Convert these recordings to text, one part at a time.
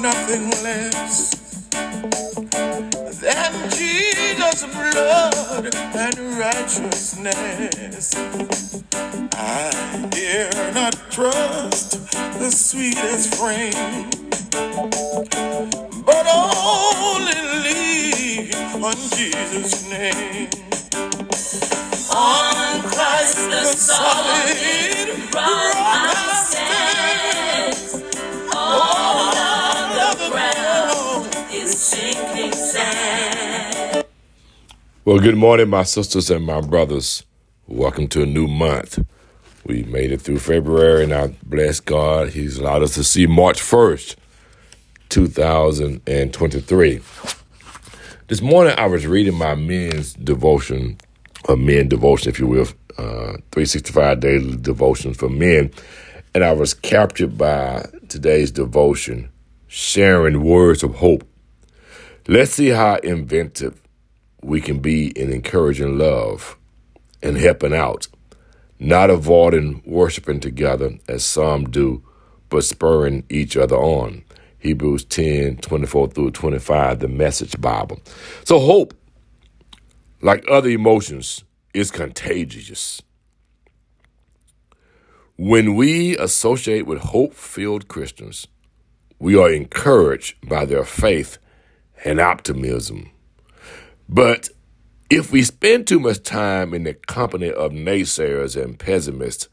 nothing less than Jesus' blood and righteousness. I dare not trust the sweetest frame, but only lean on Jesus' name. On Christ the solid rock Well, good morning, my sisters and my brothers. Welcome to a new month. We made it through February, and I bless God. He's allowed us to see March 1st, 2023. This morning, I was reading my men's devotion, a men devotion, if you will, uh, 365 daily devotion for men, and I was captured by today's devotion, sharing words of hope. Let's see how inventive we can be in encouraging love and helping out, not avoiding worshiping together as some do, but spurring each other on. Hebrews 10 24 through 25, the Message Bible. So, hope, like other emotions, is contagious. When we associate with hope filled Christians, we are encouraged by their faith and optimism. But if we spend too much time in the company of naysayers and pessimists,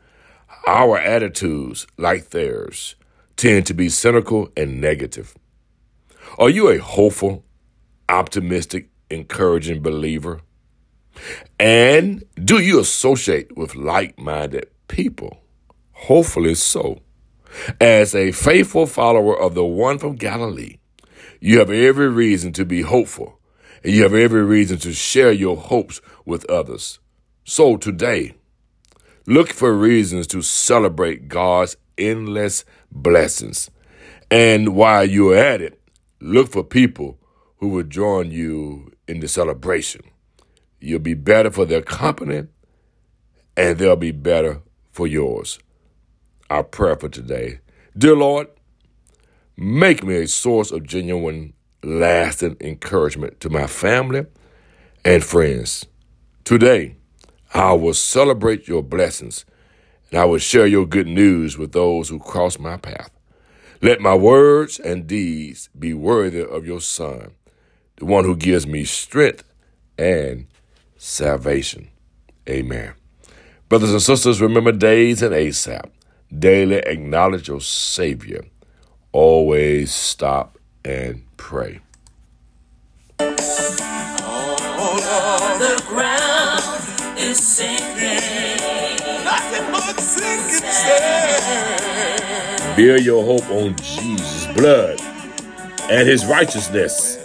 our attitudes, like theirs, tend to be cynical and negative. Are you a hopeful, optimistic, encouraging believer? And do you associate with like minded people? Hopefully so. As a faithful follower of the one from Galilee, you have every reason to be hopeful, and you have every reason to share your hopes with others. So today, look for reasons to celebrate God's endless blessings. And while you're at it, look for people who will join you in the celebration. You'll be better for their company, and they'll be better for yours. Our prayer for today Dear Lord, make me a source of genuine, lasting encouragement to my family and friends. Today, I will celebrate your blessings and I will share your good news with those who cross my path. Let my words and deeds be worthy of your Son, the one who gives me strength and salvation. Amen. Brothers and sisters, remember days and ASAP. Daily acknowledge your Savior. Always stop and pray. The ground is sinking nothing but sinking sand. Build your hope on Jesus' blood and his righteousness.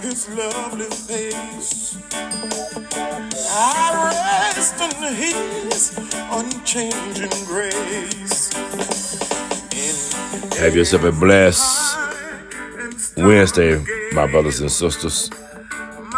His lovely face. I rest in his unchanging grace. Have yourself a blessed Wednesday, my brothers and sisters.